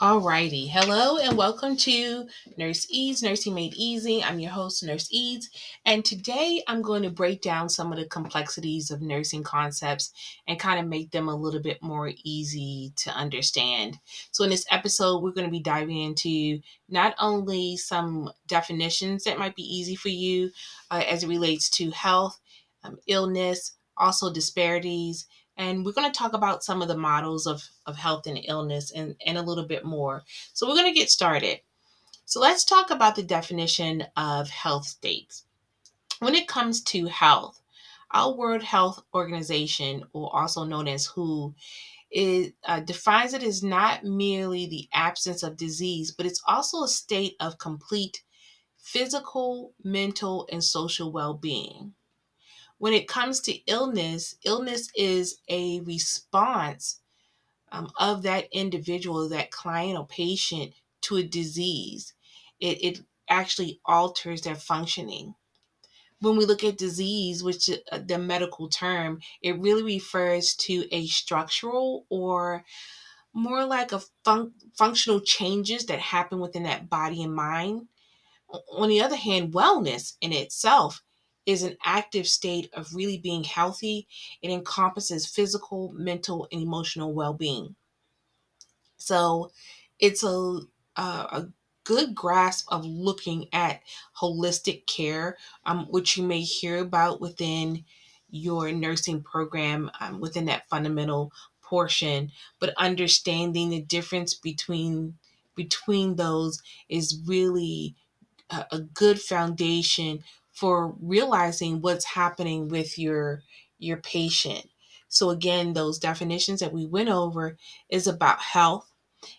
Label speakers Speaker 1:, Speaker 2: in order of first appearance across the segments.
Speaker 1: Alrighty, hello and welcome to Nurse Eades, Nursing Made Easy. I'm your host, Nurse Eades, and today I'm going to break down some of the complexities of nursing concepts and kind of make them a little bit more easy to understand. So, in this episode, we're going to be diving into not only some definitions that might be easy for you uh, as it relates to health, um, illness, also disparities, and we're going to talk about some of the models of, of health and illness and, and a little bit more. So we're going to get started. So let's talk about the definition of health states. When it comes to health, our World Health Organization, or also known as WHO, it uh, defines it as not merely the absence of disease, but it's also a state of complete physical, mental, and social well being when it comes to illness, illness is a response um, of that individual, that client or patient to a disease. It, it actually alters their functioning. When we look at disease, which uh, the medical term, it really refers to a structural or more like a fun- functional changes that happen within that body and mind. On the other hand, wellness in itself is an active state of really being healthy. It encompasses physical, mental, and emotional well being. So it's a, a good grasp of looking at holistic care, um, which you may hear about within your nursing program um, within that fundamental portion, but understanding the difference between between those is really a, a good foundation for realizing what's happening with your your patient. So again, those definitions that we went over is about health.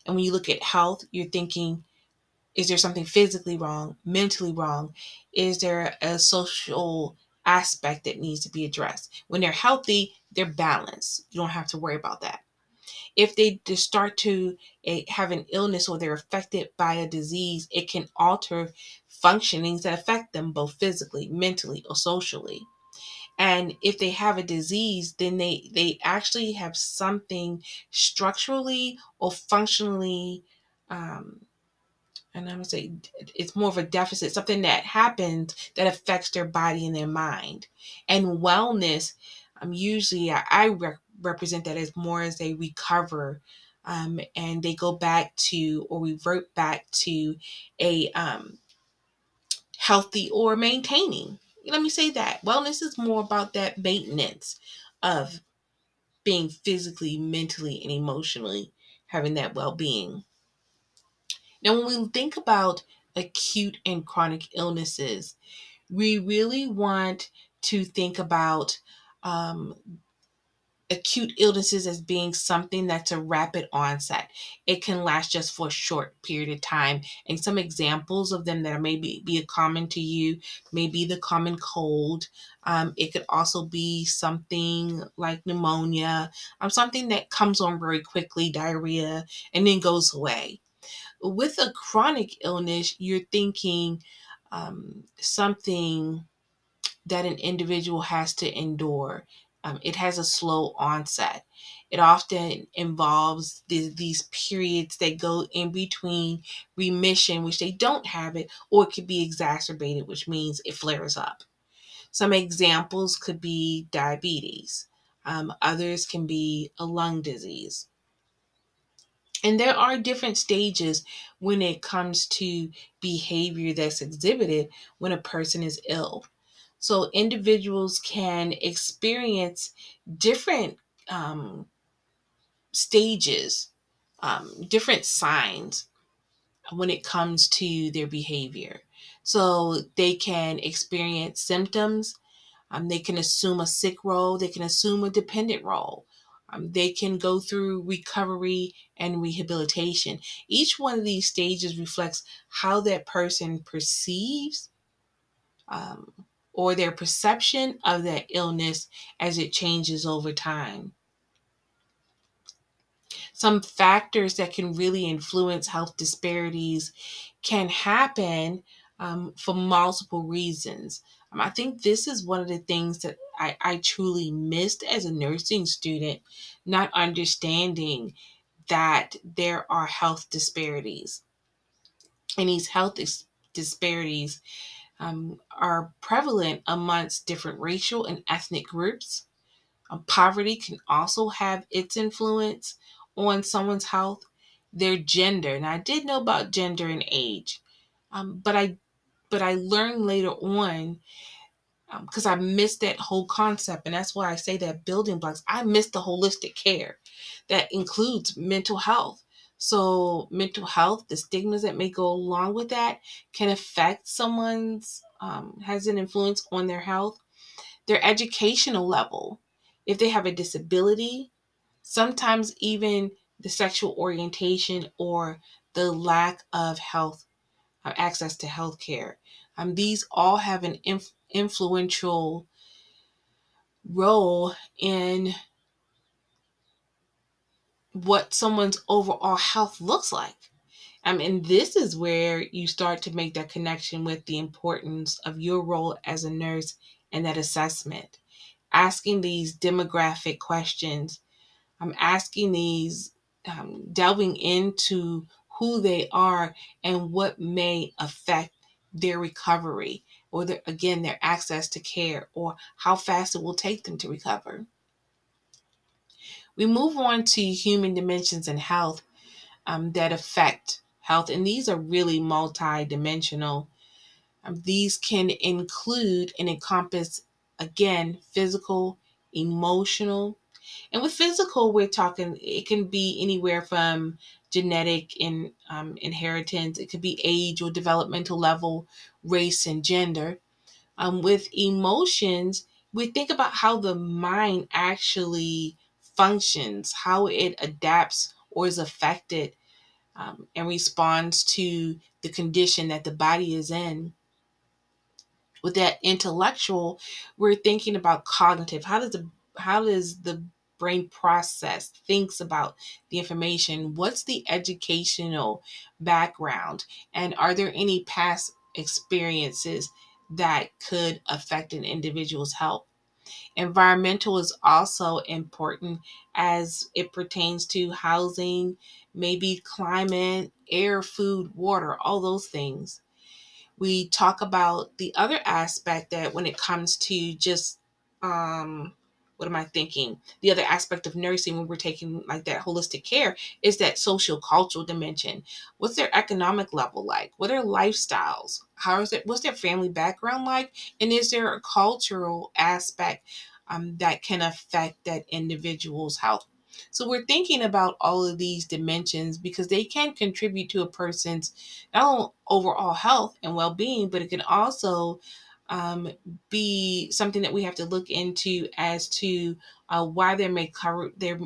Speaker 1: And when you look at health, you're thinking is there something physically wrong, mentally wrong? Is there a social aspect that needs to be addressed? When they're healthy, they're balanced. You don't have to worry about that. If they just start to eh, have an illness or they're affected by a disease, it can alter functionings that affect them both physically, mentally, or socially. And if they have a disease, then they, they actually have something structurally or functionally, um, and I'm gonna say it's more of a deficit, something that happens that affects their body and their mind. And wellness, um, usually I, I re- represent that as more as they recover um, and they go back to or revert back to a um, healthy or maintaining. Let me say that. Wellness is more about that maintenance of being physically, mentally, and emotionally having that well being. Now, when we think about acute and chronic illnesses, we really want to think about um, acute illnesses as being something that's a rapid onset. It can last just for a short period of time. And some examples of them that may be, be common to you may be the common cold. Um, it could also be something like pneumonia, um, something that comes on very quickly, diarrhea, and then goes away. With a chronic illness, you're thinking um, something that an individual has to endure um, it has a slow onset. It often involves the, these periods that go in between remission, which they don't have it, or it could be exacerbated, which means it flares up. Some examples could be diabetes, um, others can be a lung disease. And there are different stages when it comes to behavior that's exhibited when a person is ill. So individuals can experience different um, stages, um, different signs when it comes to their behavior. So they can experience symptoms. Um, they can assume a sick role. They can assume a dependent role. Um, they can go through recovery and rehabilitation. Each one of these stages reflects how that person perceives um, or their perception of that illness as it changes over time. Some factors that can really influence health disparities can happen um, for multiple reasons. Um, I think this is one of the things that I, I truly missed as a nursing student, not understanding that there are health disparities. And these health disparities um, are prevalent amongst different racial and ethnic groups. Um, poverty can also have its influence on someone's health, their gender. Now, I did know about gender and age, um, but I but I learned later on because um, I missed that whole concept, and that's why I say that building blocks. I missed the holistic care that includes mental health. So, mental health, the stigmas that may go along with that, can affect someone's um, has an influence on their health, their educational level, if they have a disability, sometimes even the sexual orientation or the lack of health uh, access to health care. Um, these all have an inf- influential role in what someone's overall health looks like. I mean, this is where you start to make that connection with the importance of your role as a nurse and that assessment. Asking these demographic questions, I'm asking these, um, delving into who they are and what may affect their recovery or their, again their access to care or how fast it will take them to recover we move on to human dimensions in health um, that affect health and these are really multi-dimensional um, these can include and encompass again physical emotional and with physical we're talking it can be anywhere from genetic and um, inheritance. It could be age or developmental level, race, and gender. Um, with emotions, we think about how the mind actually functions, how it adapts or is affected um, and responds to the condition that the body is in. With that intellectual, we're thinking about cognitive. How does the how does the brain process thinks about the information what's the educational background and are there any past experiences that could affect an individual's health environmental is also important as it pertains to housing maybe climate air food water all those things. We talk about the other aspect that when it comes to just um what am I thinking? The other aspect of nursing when we're taking like that holistic care is that social cultural dimension. What's their economic level like? What are lifestyles? How is it? What's their family background like? And is there a cultural aspect um, that can affect that individual's health? So we're thinking about all of these dimensions because they can contribute to a person's not only overall health and well-being, but it can also um, be something that we have to look into as to uh, why their may cover their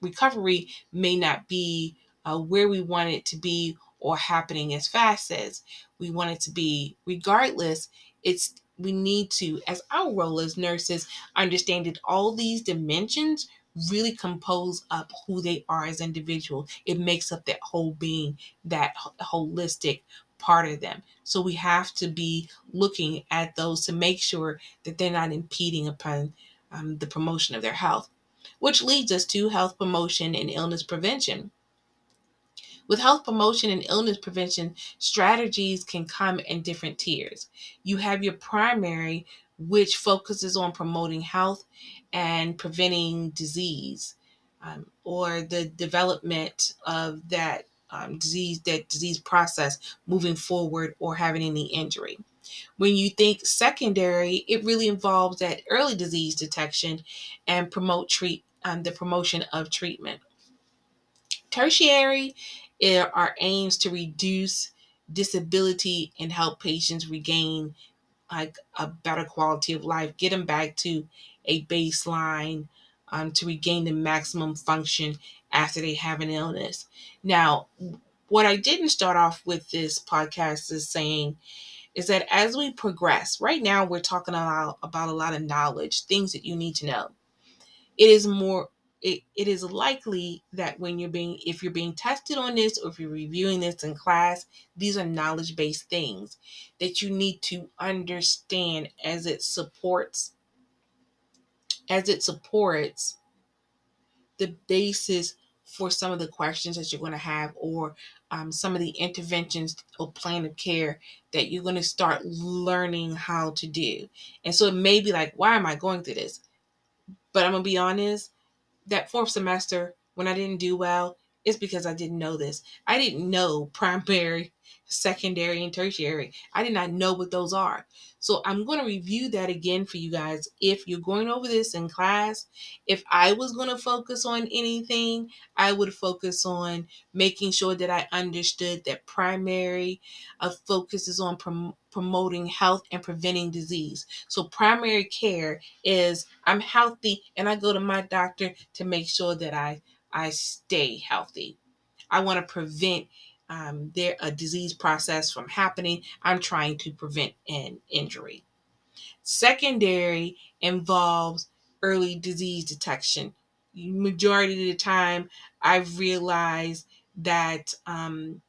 Speaker 1: recovery may not be uh, where we want it to be or happening as fast as we want it to be. Regardless, it's we need to, as our role as nurses, understand that all these dimensions really compose up who they are as individuals. It makes up that whole being, that holistic part of them. So we have to be looking at those to make sure that they're not impeding upon um, the promotion of their health, which leads us to health promotion and illness prevention. With health promotion and illness prevention, strategies can come in different tiers. You have your primary, which focuses on promoting health and preventing disease um, or the development of that um, disease, that disease process moving forward or having any injury. When you think secondary, it really involves that early disease detection and promote treat um, the promotion of treatment. Tertiary are aims to reduce disability and help patients regain like a better quality of life, get them back to a baseline um, to regain the maximum function after they have an illness. Now, what I didn't start off with this podcast is saying is that as we progress, right now we're talking about, about a lot of knowledge, things that you need to know. It is more it, it is likely that when you're being if you're being tested on this or if you're reviewing this in class, these are knowledge-based things that you need to understand as it supports as it supports the basis for some of the questions that you're going to have or um, some of the interventions or plan of care that you're going to start learning how to do. And so it may be like, why am I going through this? But I'm going to be honest, that fourth semester, when I didn't do well, it's because I didn't know this. I didn't know primary, secondary, and tertiary. I did not know what those are. So I'm going to review that again for you guys. If you're going over this in class, if I was going to focus on anything, I would focus on making sure that I understood that primary uh, focuses on prom- promoting health and preventing disease. So primary care is I'm healthy and I go to my doctor to make sure that I I stay healthy. I want to prevent um, there a disease process from happening. I'm trying to prevent an injury. Secondary involves early disease detection. Majority of the time, I've realized that um,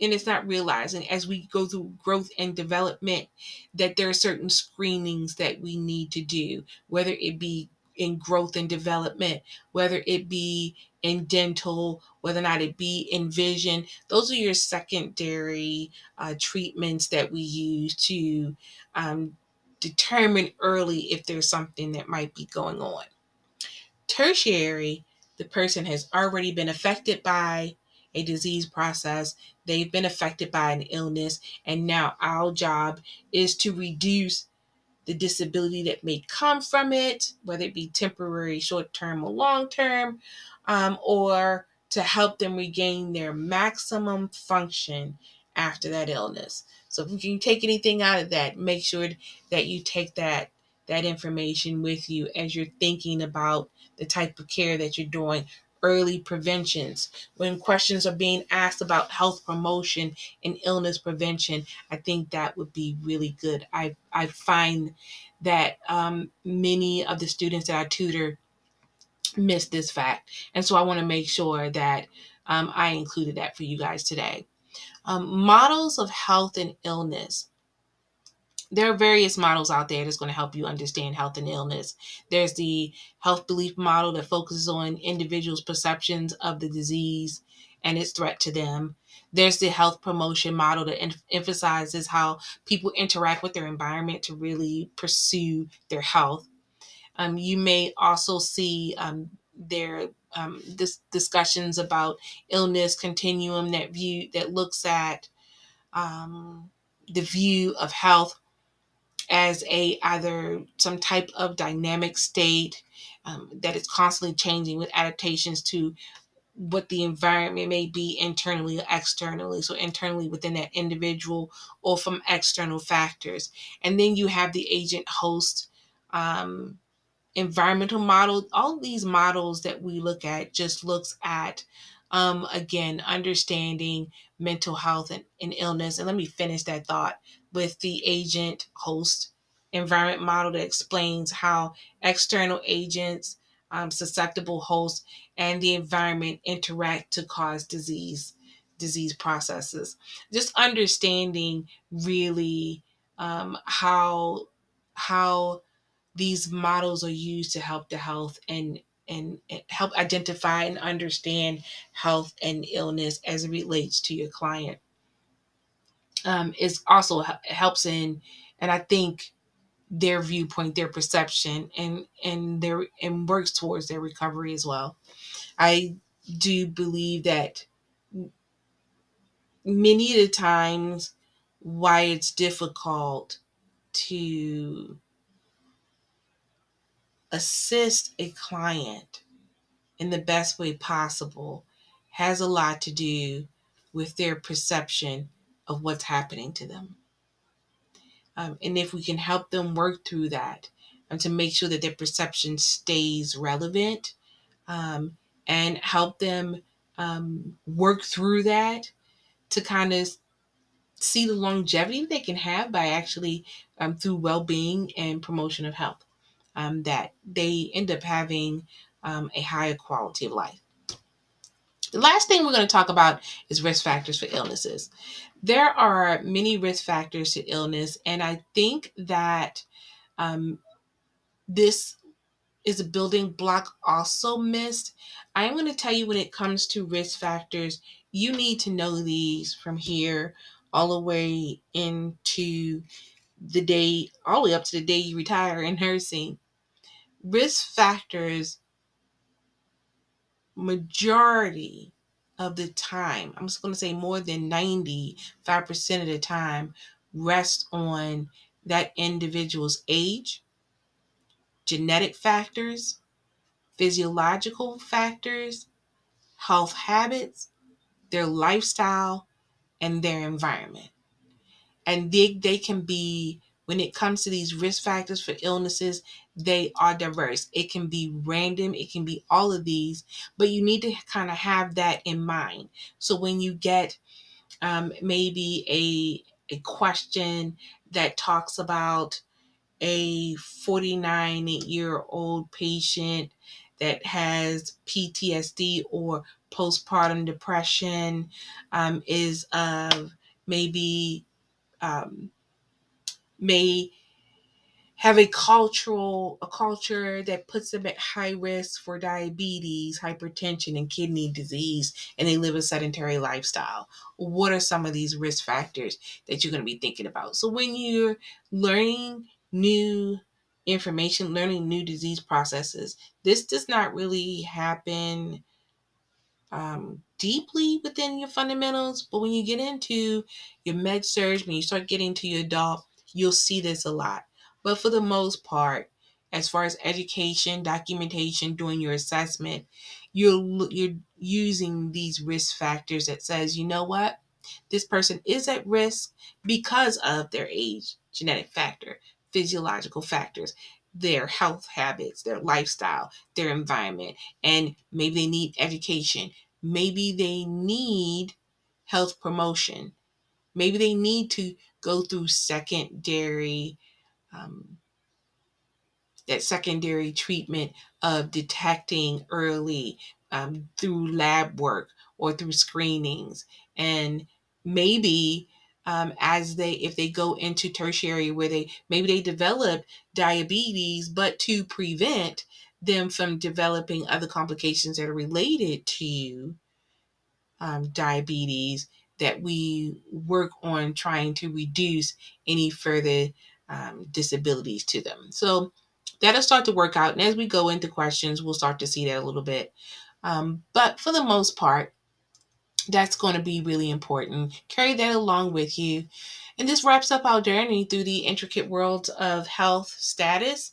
Speaker 1: and it's not realizing as we go through growth and development that there are certain screenings that we need to do whether it be in growth and development, whether it be in dental, whether or not it be in vision. Those are your secondary uh, treatments that we use to um, determine early if there's something that might be going on. Tertiary, the person has already been affected by a disease process, they've been affected by an illness, and now our job is to reduce the disability that may come from it, whether it be temporary, short term, or long term, um, or to help them regain their maximum function after that illness. So if you can take anything out of that, make sure that you take that that information with you as you're thinking about the type of care that you're doing early preventions. When questions are being asked about health promotion and illness prevention, I think that would be really good. I, I find that um, many of the students that I tutor miss this fact. And so I want to make sure that um, I included that for you guys today. Um, models of health and illness there are various models out there that's going to help you understand health and illness. There's the health belief model that focuses on individuals' perceptions of the disease and its threat to them. There's the health promotion model that em- emphasizes how people interact with their environment to really pursue their health. Um, you may also see um, their um, dis- discussions about illness continuum that view that looks at um, the view of health as a either some type of dynamic state um, that is constantly changing with adaptations to what the environment may be internally or externally so internally within that individual or from external factors. And then you have the agent host um, environmental model. All these models that we look at just looks at um, again understanding mental health and, and illness. And let me finish that thought with the agent host environment model that explains how external agents, um, susceptible hosts, and the environment interact to cause disease disease processes. Just understanding really um, how how these models are used to help the health and and help identify and understand health and illness as it relates to your client um, is also helps in, and I think their viewpoint, their perception, and and their and works towards their recovery as well. I do believe that many of the times why it's difficult to assist a client in the best way possible has a lot to do with their perception of what's happening to them. Um, and if we can help them work through that and to make sure that their perception stays relevant um, and help them um, work through that to kind of see the longevity they can have by actually um, through well-being and promotion of health um, that they end up having um, a higher quality of life the last thing we're going to talk about is risk factors for illnesses. There are many risk factors to illness, and I think that um, this is a building block also missed? I am going to tell you when it comes to risk factors, you need to know these from here all the way into the day, all the way up to the day you retire in nursing. Risk factors, majority of the time, I'm just going to say more than 95% of the time, rests on that individual's age, genetic factors, physiological factors, health habits, their lifestyle, and their environment. And they, they can be, when it comes to these risk factors for illnesses, they are diverse. It can be random, it can be all of these, but you need to kind of have that in mind. So when you get um, maybe a, a question that talks about a 49 year old patient that has PTSD or postpartum depression um, is of maybe um, may have a cultural a culture that puts them at high risk for diabetes, hypertension, and kidney disease, and they live a sedentary lifestyle. What are some of these risk factors that you're going to be thinking about? So when you're learning new information, learning new disease processes, this does not really happen um, deeply within your fundamentals, but when you get into your med surg, when you start getting to your adult, you'll see this a lot. But for the most part, as far as education, documentation, doing your assessment, you're you're using these risk factors that says, you know what, this person is at risk because of their age, genetic factor, physiological factors, their health habits, their lifestyle, their environment, and maybe they need education. Maybe they need health promotion. Maybe they need to go through secondary, um, that secondary treatment of detecting early um, through lab work or through screenings. And maybe um, as they if they go into tertiary where they maybe they develop diabetes but to prevent them from developing other complications that are related to um, diabetes that we work on trying to reduce any further um, disabilities to them so that'll start to work out and as we go into questions we'll start to see that a little bit um, but for the most part that's going to be really important. Carry that along with you. And this wraps up our journey through the intricate world of health status,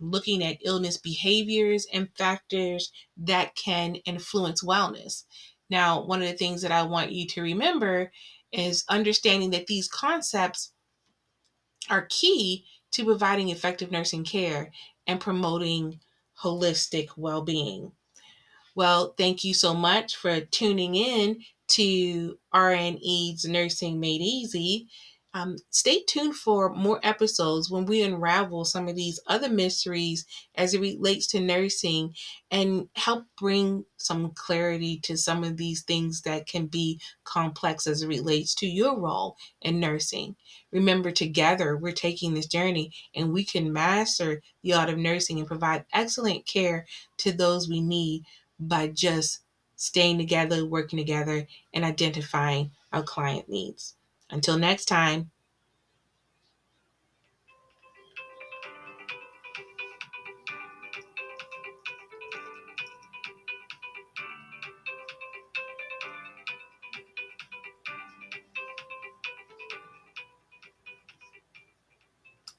Speaker 1: looking at illness behaviors and factors that can influence wellness. Now, one of the things that I want you to remember is understanding that these concepts are key to providing effective nursing care and promoting holistic well being. Well, thank you so much for tuning in to RNE's Nursing Made Easy. Um, stay tuned for more episodes when we unravel some of these other mysteries as it relates to nursing and help bring some clarity to some of these things that can be complex as it relates to your role in nursing. Remember, together we're taking this journey and we can master the art of nursing and provide excellent care to those we need by just staying together, working together, and identifying our client needs. Until next time.